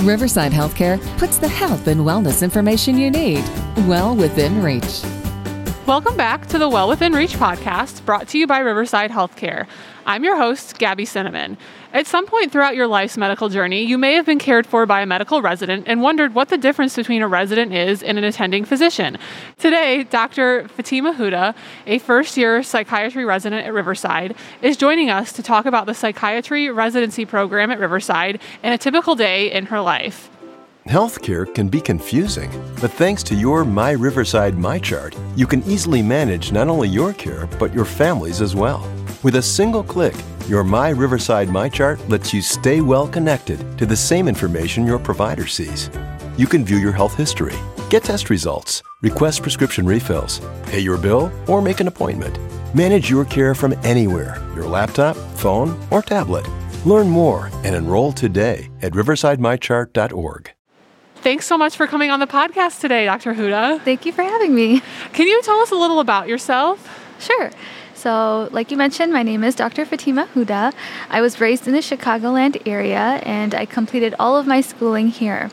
Riverside Healthcare puts the health and wellness information you need well within reach. Welcome back to the Well Within Reach podcast brought to you by Riverside Healthcare. I'm your host, Gabby Cinnamon. At some point throughout your life's medical journey, you may have been cared for by a medical resident and wondered what the difference between a resident is and an attending physician. Today, Dr. Fatima Huda, a first year psychiatry resident at Riverside, is joining us to talk about the psychiatry residency program at Riverside and a typical day in her life. Healthcare can be confusing, but thanks to your My Riverside My Chart, you can easily manage not only your care, but your family's as well. With a single click, your My Riverside My Chart lets you stay well connected to the same information your provider sees. You can view your health history, get test results, request prescription refills, pay your bill, or make an appointment. Manage your care from anywhere your laptop, phone, or tablet. Learn more and enroll today at riversidemychart.org. Thanks so much for coming on the podcast today, Dr. Huda. Thank you for having me. Can you tell us a little about yourself? Sure. So, like you mentioned, my name is Dr. Fatima Huda. I was raised in the Chicagoland area and I completed all of my schooling here.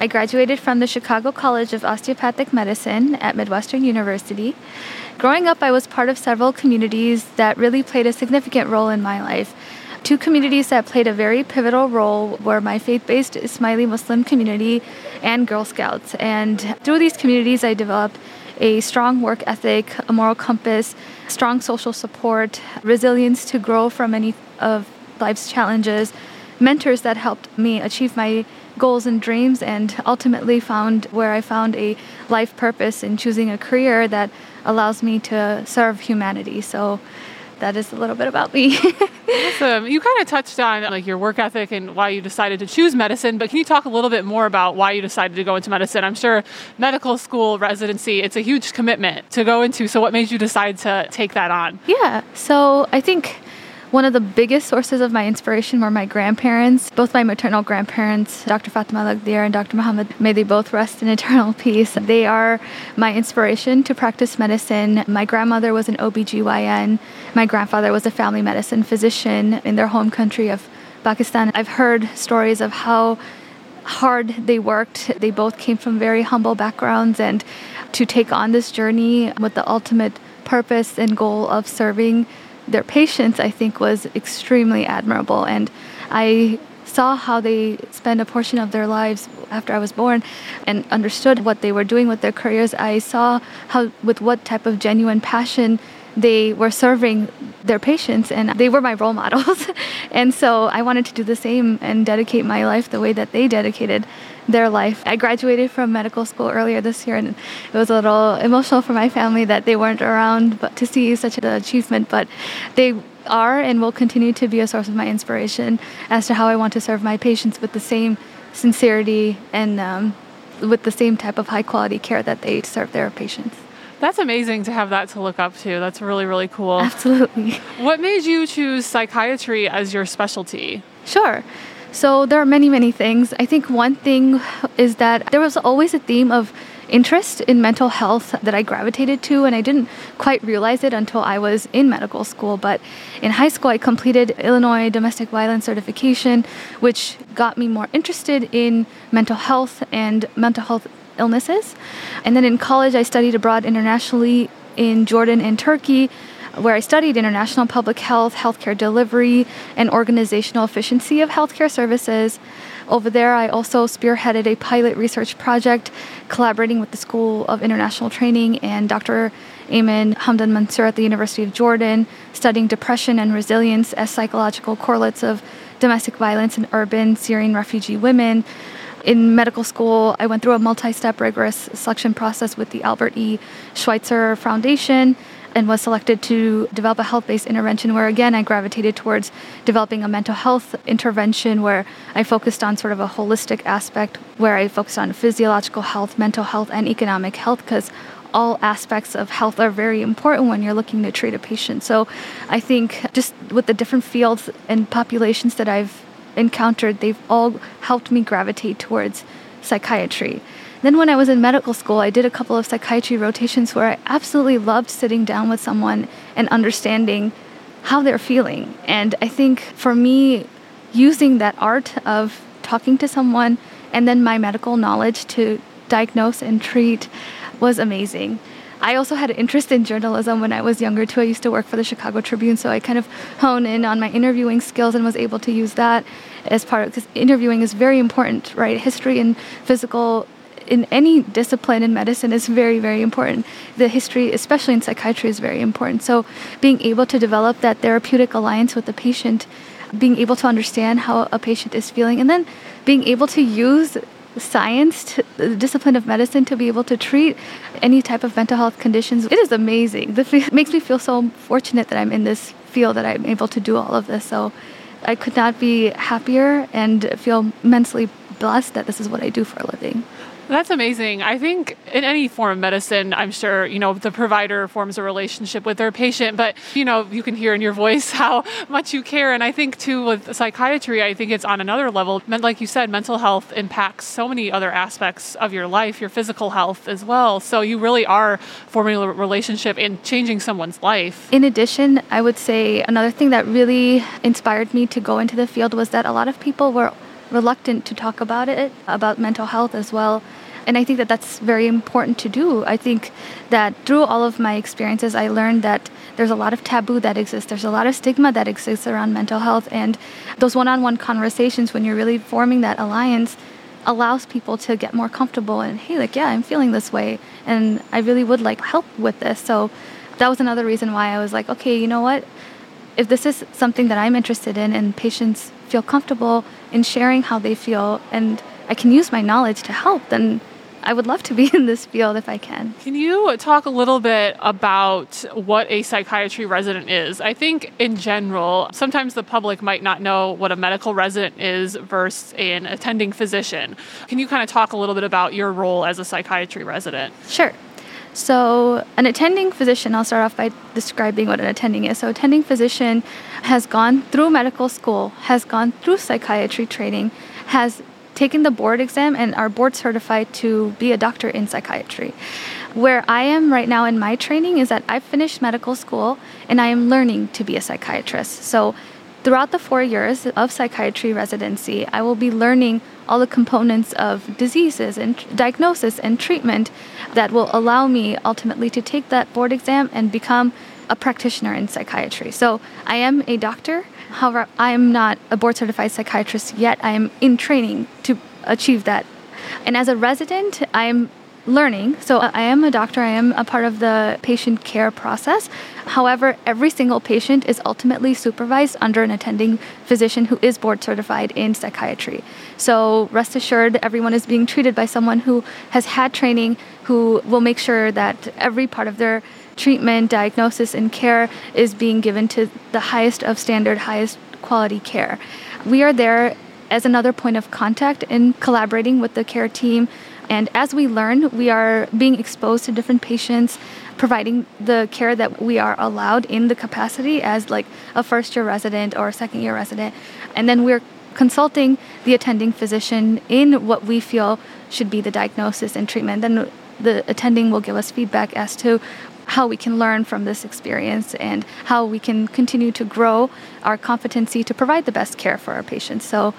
I graduated from the Chicago College of Osteopathic Medicine at Midwestern University. Growing up, I was part of several communities that really played a significant role in my life. Two communities that played a very pivotal role were my faith based Ismaili Muslim community and Girl Scouts. And through these communities, I developed a strong work ethic, a moral compass, strong social support, resilience to grow from any of life's challenges, mentors that helped me achieve my goals and dreams, and ultimately found where I found a life purpose in choosing a career that allows me to serve humanity. So that is a little bit about me. awesome. You kind of touched on like your work ethic and why you decided to choose medicine, but can you talk a little bit more about why you decided to go into medicine? I'm sure medical school residency, it's a huge commitment to go into. So what made you decide to take that on? Yeah. So I think one of the biggest sources of my inspiration were my grandparents, both my maternal grandparents, Dr. Fatima Lagdir and Dr. Muhammad. May they both rest in eternal peace. They are my inspiration to practice medicine. My grandmother was an OBGYN. My grandfather was a family medicine physician in their home country of Pakistan. I've heard stories of how hard they worked. They both came from very humble backgrounds and to take on this journey with the ultimate purpose and goal of serving their patients, I think, was extremely admirable. And I saw how they spent a portion of their lives after I was born and understood what they were doing with their careers. I saw how, with what type of genuine passion they were serving their patients and they were my role models. and so I wanted to do the same and dedicate my life the way that they dedicated their life. I graduated from medical school earlier this year and it was a little emotional for my family that they weren't around but to see such an achievement but they are and will continue to be a source of my inspiration as to how I want to serve my patients with the same sincerity and um, with the same type of high quality care that they serve their patients. That's amazing to have that to look up to. That's really, really cool. Absolutely. What made you choose psychiatry as your specialty? Sure. So there are many, many things. I think one thing is that there was always a theme of interest in mental health that I gravitated to, and I didn't quite realize it until I was in medical school. But in high school, I completed Illinois domestic violence certification, which got me more interested in mental health and mental health illnesses. And then in college, I studied abroad internationally in Jordan and Turkey where I studied international public health, healthcare delivery, and organizational efficiency of healthcare services. Over there, I also spearheaded a pilot research project collaborating with the School of International Training and Dr. Ayman Hamdan Mansour at the University of Jordan, studying depression and resilience as psychological correlates of domestic violence in urban Syrian refugee women. In medical school, I went through a multi step rigorous selection process with the Albert E. Schweitzer Foundation and was selected to develop a health based intervention where, again, I gravitated towards developing a mental health intervention where I focused on sort of a holistic aspect, where I focused on physiological health, mental health, and economic health because all aspects of health are very important when you're looking to treat a patient. So I think just with the different fields and populations that I've encountered, they've all helped me gravitate towards psychiatry. Then, when I was in medical school, I did a couple of psychiatry rotations where I absolutely loved sitting down with someone and understanding how they're feeling. And I think for me, using that art of talking to someone and then my medical knowledge to diagnose and treat was amazing. I also had an interest in journalism when I was younger too. I used to work for the Chicago Tribune, so I kind of honed in on my interviewing skills and was able to use that as part of because interviewing is very important, right? History and physical in any discipline in medicine is very very important the history especially in psychiatry is very important so being able to develop that therapeutic alliance with the patient being able to understand how a patient is feeling and then being able to use science, to, the discipline of medicine, to be able to treat any type of mental health conditions. It is amazing. It makes me feel so fortunate that I'm in this field, that I'm able to do all of this. So I could not be happier and feel immensely blessed that this is what I do for a living. That's amazing. I think in any form of medicine, I'm sure, you know, the provider forms a relationship with their patient, but, you know, you can hear in your voice how much you care. And I think, too, with psychiatry, I think it's on another level. Like you said, mental health impacts so many other aspects of your life, your physical health as well. So you really are forming a relationship and changing someone's life. In addition, I would say another thing that really inspired me to go into the field was that a lot of people were reluctant to talk about it, about mental health as well. And I think that that's very important to do. I think that through all of my experiences, I learned that there's a lot of taboo that exists. There's a lot of stigma that exists around mental health. And those one on one conversations, when you're really forming that alliance, allows people to get more comfortable and, hey, like, yeah, I'm feeling this way. And I really would like help with this. So that was another reason why I was like, okay, you know what? If this is something that I'm interested in and patients feel comfortable in sharing how they feel and I can use my knowledge to help, then I would love to be in this field if I can. Can you talk a little bit about what a psychiatry resident is? I think in general, sometimes the public might not know what a medical resident is versus an attending physician. Can you kind of talk a little bit about your role as a psychiatry resident? Sure. So, an attending physician, I'll start off by describing what an attending is. So, attending physician has gone through medical school, has gone through psychiatry training, has taken the board exam and are board certified to be a doctor in psychiatry. Where I am right now in my training is that I've finished medical school and I am learning to be a psychiatrist. So, throughout the four years of psychiatry residency, I will be learning all the components of diseases and diagnosis and treatment that will allow me ultimately to take that board exam and become a practitioner in psychiatry. So, I am a doctor However, I am not a board certified psychiatrist yet. I am in training to achieve that. And as a resident, I am learning. So I am a doctor, I am a part of the patient care process. However, every single patient is ultimately supervised under an attending physician who is board certified in psychiatry. So rest assured, everyone is being treated by someone who has had training, who will make sure that every part of their treatment, diagnosis, and care is being given to the highest of standard, highest quality care. We are there as another point of contact in collaborating with the care team. And as we learn, we are being exposed to different patients, providing the care that we are allowed in the capacity as like a first year resident or a second year resident. And then we're consulting the attending physician in what we feel should be the diagnosis and treatment. Then the attending will give us feedback as to how we can learn from this experience and how we can continue to grow our competency to provide the best care for our patients. So,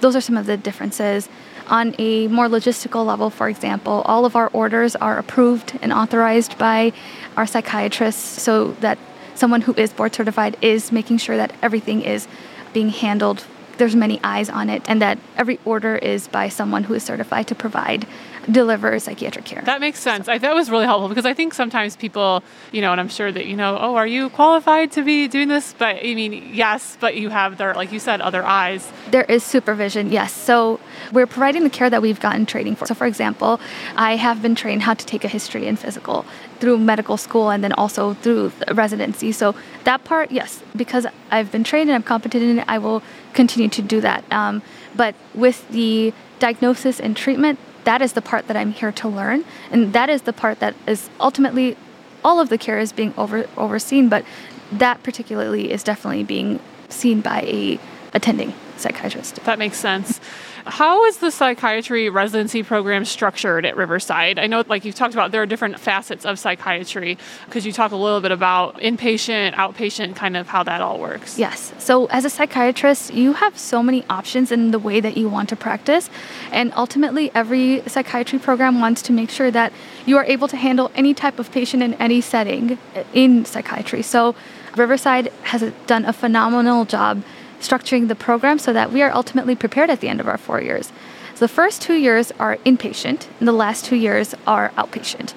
those are some of the differences. On a more logistical level, for example, all of our orders are approved and authorized by our psychiatrists so that someone who is board certified is making sure that everything is being handled there's many eyes on it and that every order is by someone who is certified to provide deliver psychiatric care. That makes sense. I, that was really helpful because I think sometimes people, you know, and I'm sure that you know, oh, are you qualified to be doing this? But I mean, yes, but you have their, like you said, other eyes. There is supervision, yes. So we're providing the care that we've gotten training for. So, for example, I have been trained how to take a history and physical through medical school and then also through residency. So that part, yes, because I've been trained and I'm competent in it, I will continue to do that. Um, but with the diagnosis and treatment, that is the part that I'm here to learn, and that is the part that is ultimately all of the care is being over overseen, but that particularly is definitely being seen by a attending psychiatrist. That makes sense. How is the psychiatry residency program structured at Riverside? I know, like you've talked about, there are different facets of psychiatry. Could you talk a little bit about inpatient, outpatient, kind of how that all works? Yes. So, as a psychiatrist, you have so many options in the way that you want to practice. And ultimately, every psychiatry program wants to make sure that you are able to handle any type of patient in any setting in psychiatry. So, Riverside has done a phenomenal job structuring the program so that we are ultimately prepared at the end of our four years. So the first two years are inpatient, and the last two years are outpatient.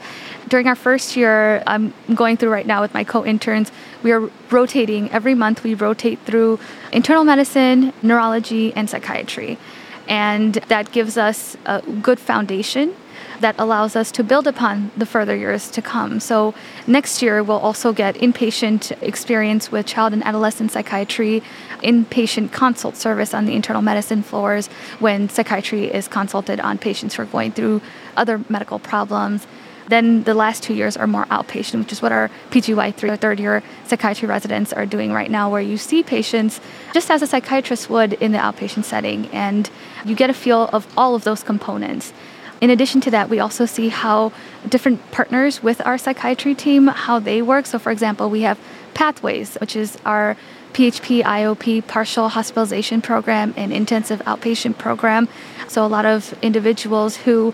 During our first year, I'm going through right now with my co interns, we are rotating every month, we rotate through internal medicine, neurology, and psychiatry. And that gives us a good foundation that allows us to build upon the further years to come. So next year, we'll also get inpatient experience with child and adolescent psychiatry, inpatient consult service on the internal medicine floors when psychiatry is consulted on patients who are going through other medical problems. Then the last two years are more outpatient, which is what our PGY3 or third year psychiatry residents are doing right now, where you see patients just as a psychiatrist would in the outpatient setting, and you get a feel of all of those components. In addition to that, we also see how different partners with our psychiatry team, how they work. So, for example, we have Pathways, which is our PHP IOP partial hospitalization program and intensive outpatient program. So, a lot of individuals who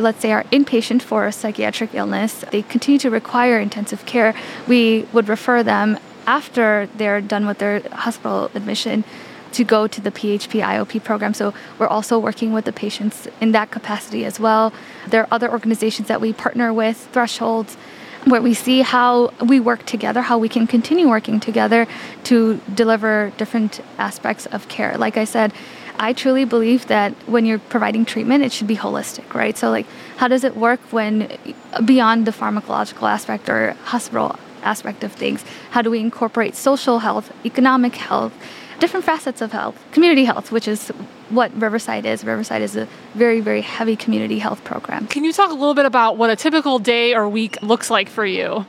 let's say are inpatient for a psychiatric illness, they continue to require intensive care, we would refer them after they're done with their hospital admission to go to the PHP IOP program. So we're also working with the patients in that capacity as well. There are other organizations that we partner with, Thresholds, where we see how we work together, how we can continue working together to deliver different aspects of care. Like I said, I truly believe that when you're providing treatment, it should be holistic, right? So, like, how does it work when beyond the pharmacological aspect or hospital aspect of things? How do we incorporate social health, economic health? Different facets of health. Community health, which is what Riverside is. Riverside is a very, very heavy community health program. Can you talk a little bit about what a typical day or week looks like for you?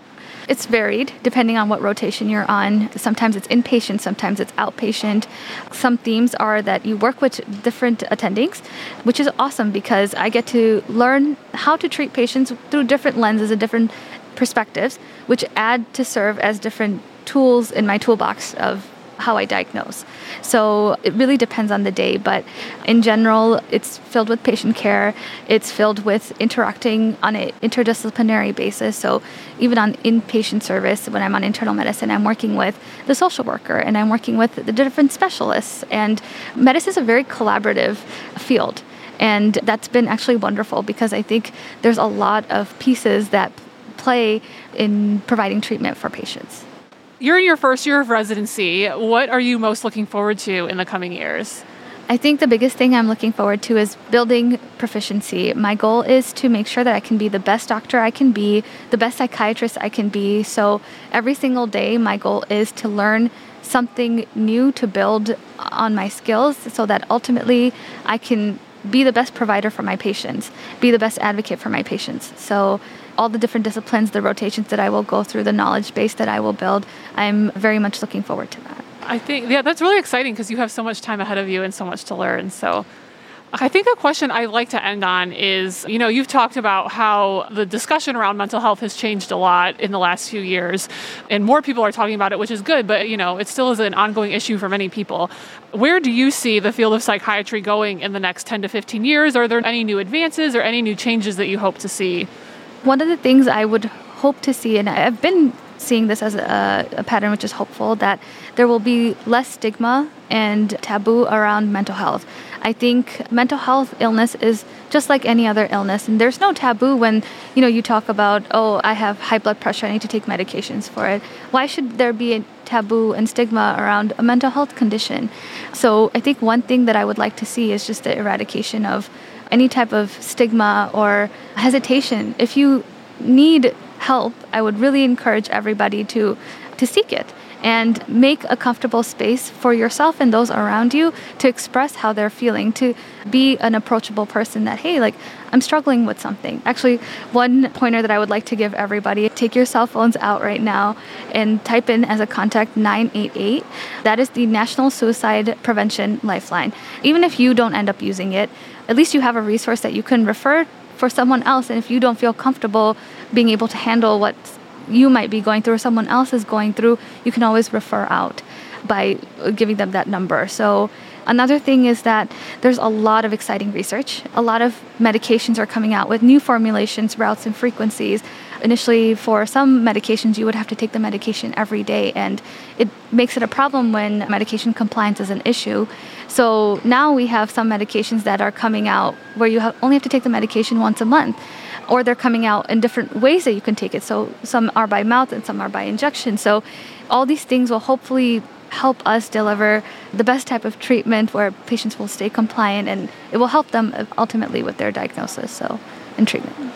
It's varied depending on what rotation you're on. Sometimes it's inpatient, sometimes it's outpatient. Some themes are that you work with different attendings, which is awesome because I get to learn how to treat patients through different lenses and different perspectives, which add to serve as different tools in my toolbox of how I diagnose. So it really depends on the day, but in general, it's filled with patient care. It's filled with interacting on an interdisciplinary basis. So even on inpatient service, when I'm on internal medicine, I'm working with the social worker and I'm working with the different specialists. And medicine is a very collaborative field. And that's been actually wonderful because I think there's a lot of pieces that play in providing treatment for patients. You're in your first year of residency. What are you most looking forward to in the coming years? I think the biggest thing I'm looking forward to is building proficiency. My goal is to make sure that I can be the best doctor I can be, the best psychiatrist I can be. So every single day, my goal is to learn something new to build on my skills so that ultimately I can be the best provider for my patients, be the best advocate for my patients. So all the different disciplines, the rotations that I will go through, the knowledge base that I will build. I'm very much looking forward to that. I think, yeah, that's really exciting because you have so much time ahead of you and so much to learn. So, I think a question I'd like to end on is you know, you've talked about how the discussion around mental health has changed a lot in the last few years, and more people are talking about it, which is good, but you know, it still is an ongoing issue for many people. Where do you see the field of psychiatry going in the next 10 to 15 years? Are there any new advances or any new changes that you hope to see? One of the things I would hope to see, and I've been seeing this as a, a, pattern which is hopeful, that there will be less stigma and taboo around mental health. I think mental health illness is just like any other illness, and there's no taboo when you know you talk about, oh, I have high blood pressure, I need to take medications for it. Why should there be a taboo and stigma around a mental health condition? So I think one thing that I would like to see is just the eradication of any type of stigma or hesitation. If you need help, I would really encourage everybody to to seek it and make a comfortable space for yourself and those around you to express how they're feeling, to be an approachable person that, hey, like, I'm struggling with something. Actually, one pointer that I would like to give everybody take your cell phones out right now and type in as a contact 988. That is the National Suicide Prevention Lifeline. Even if you don't end up using it, at least you have a resource that you can refer for someone else. And if you don't feel comfortable being able to handle what you might be going through or someone else is going through, you can always refer out by giving them that number. So Another thing is that there's a lot of exciting research. A lot of medications are coming out with new formulations, routes, and frequencies. Initially, for some medications, you would have to take the medication every day, and it makes it a problem when medication compliance is an issue. So now we have some medications that are coming out where you have only have to take the medication once a month or they're coming out in different ways that you can take it. So some are by mouth and some are by injection. So all these things will hopefully help us deliver the best type of treatment where patients will stay compliant and it will help them ultimately with their diagnosis so and treatment.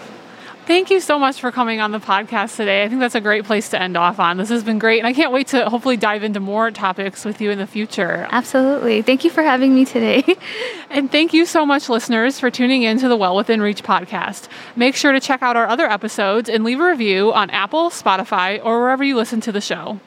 Thank you so much for coming on the podcast today. I think that's a great place to end off on. This has been great, and I can't wait to hopefully dive into more topics with you in the future. Absolutely. Thank you for having me today. and thank you so much, listeners, for tuning in to the Well Within Reach podcast. Make sure to check out our other episodes and leave a review on Apple, Spotify, or wherever you listen to the show.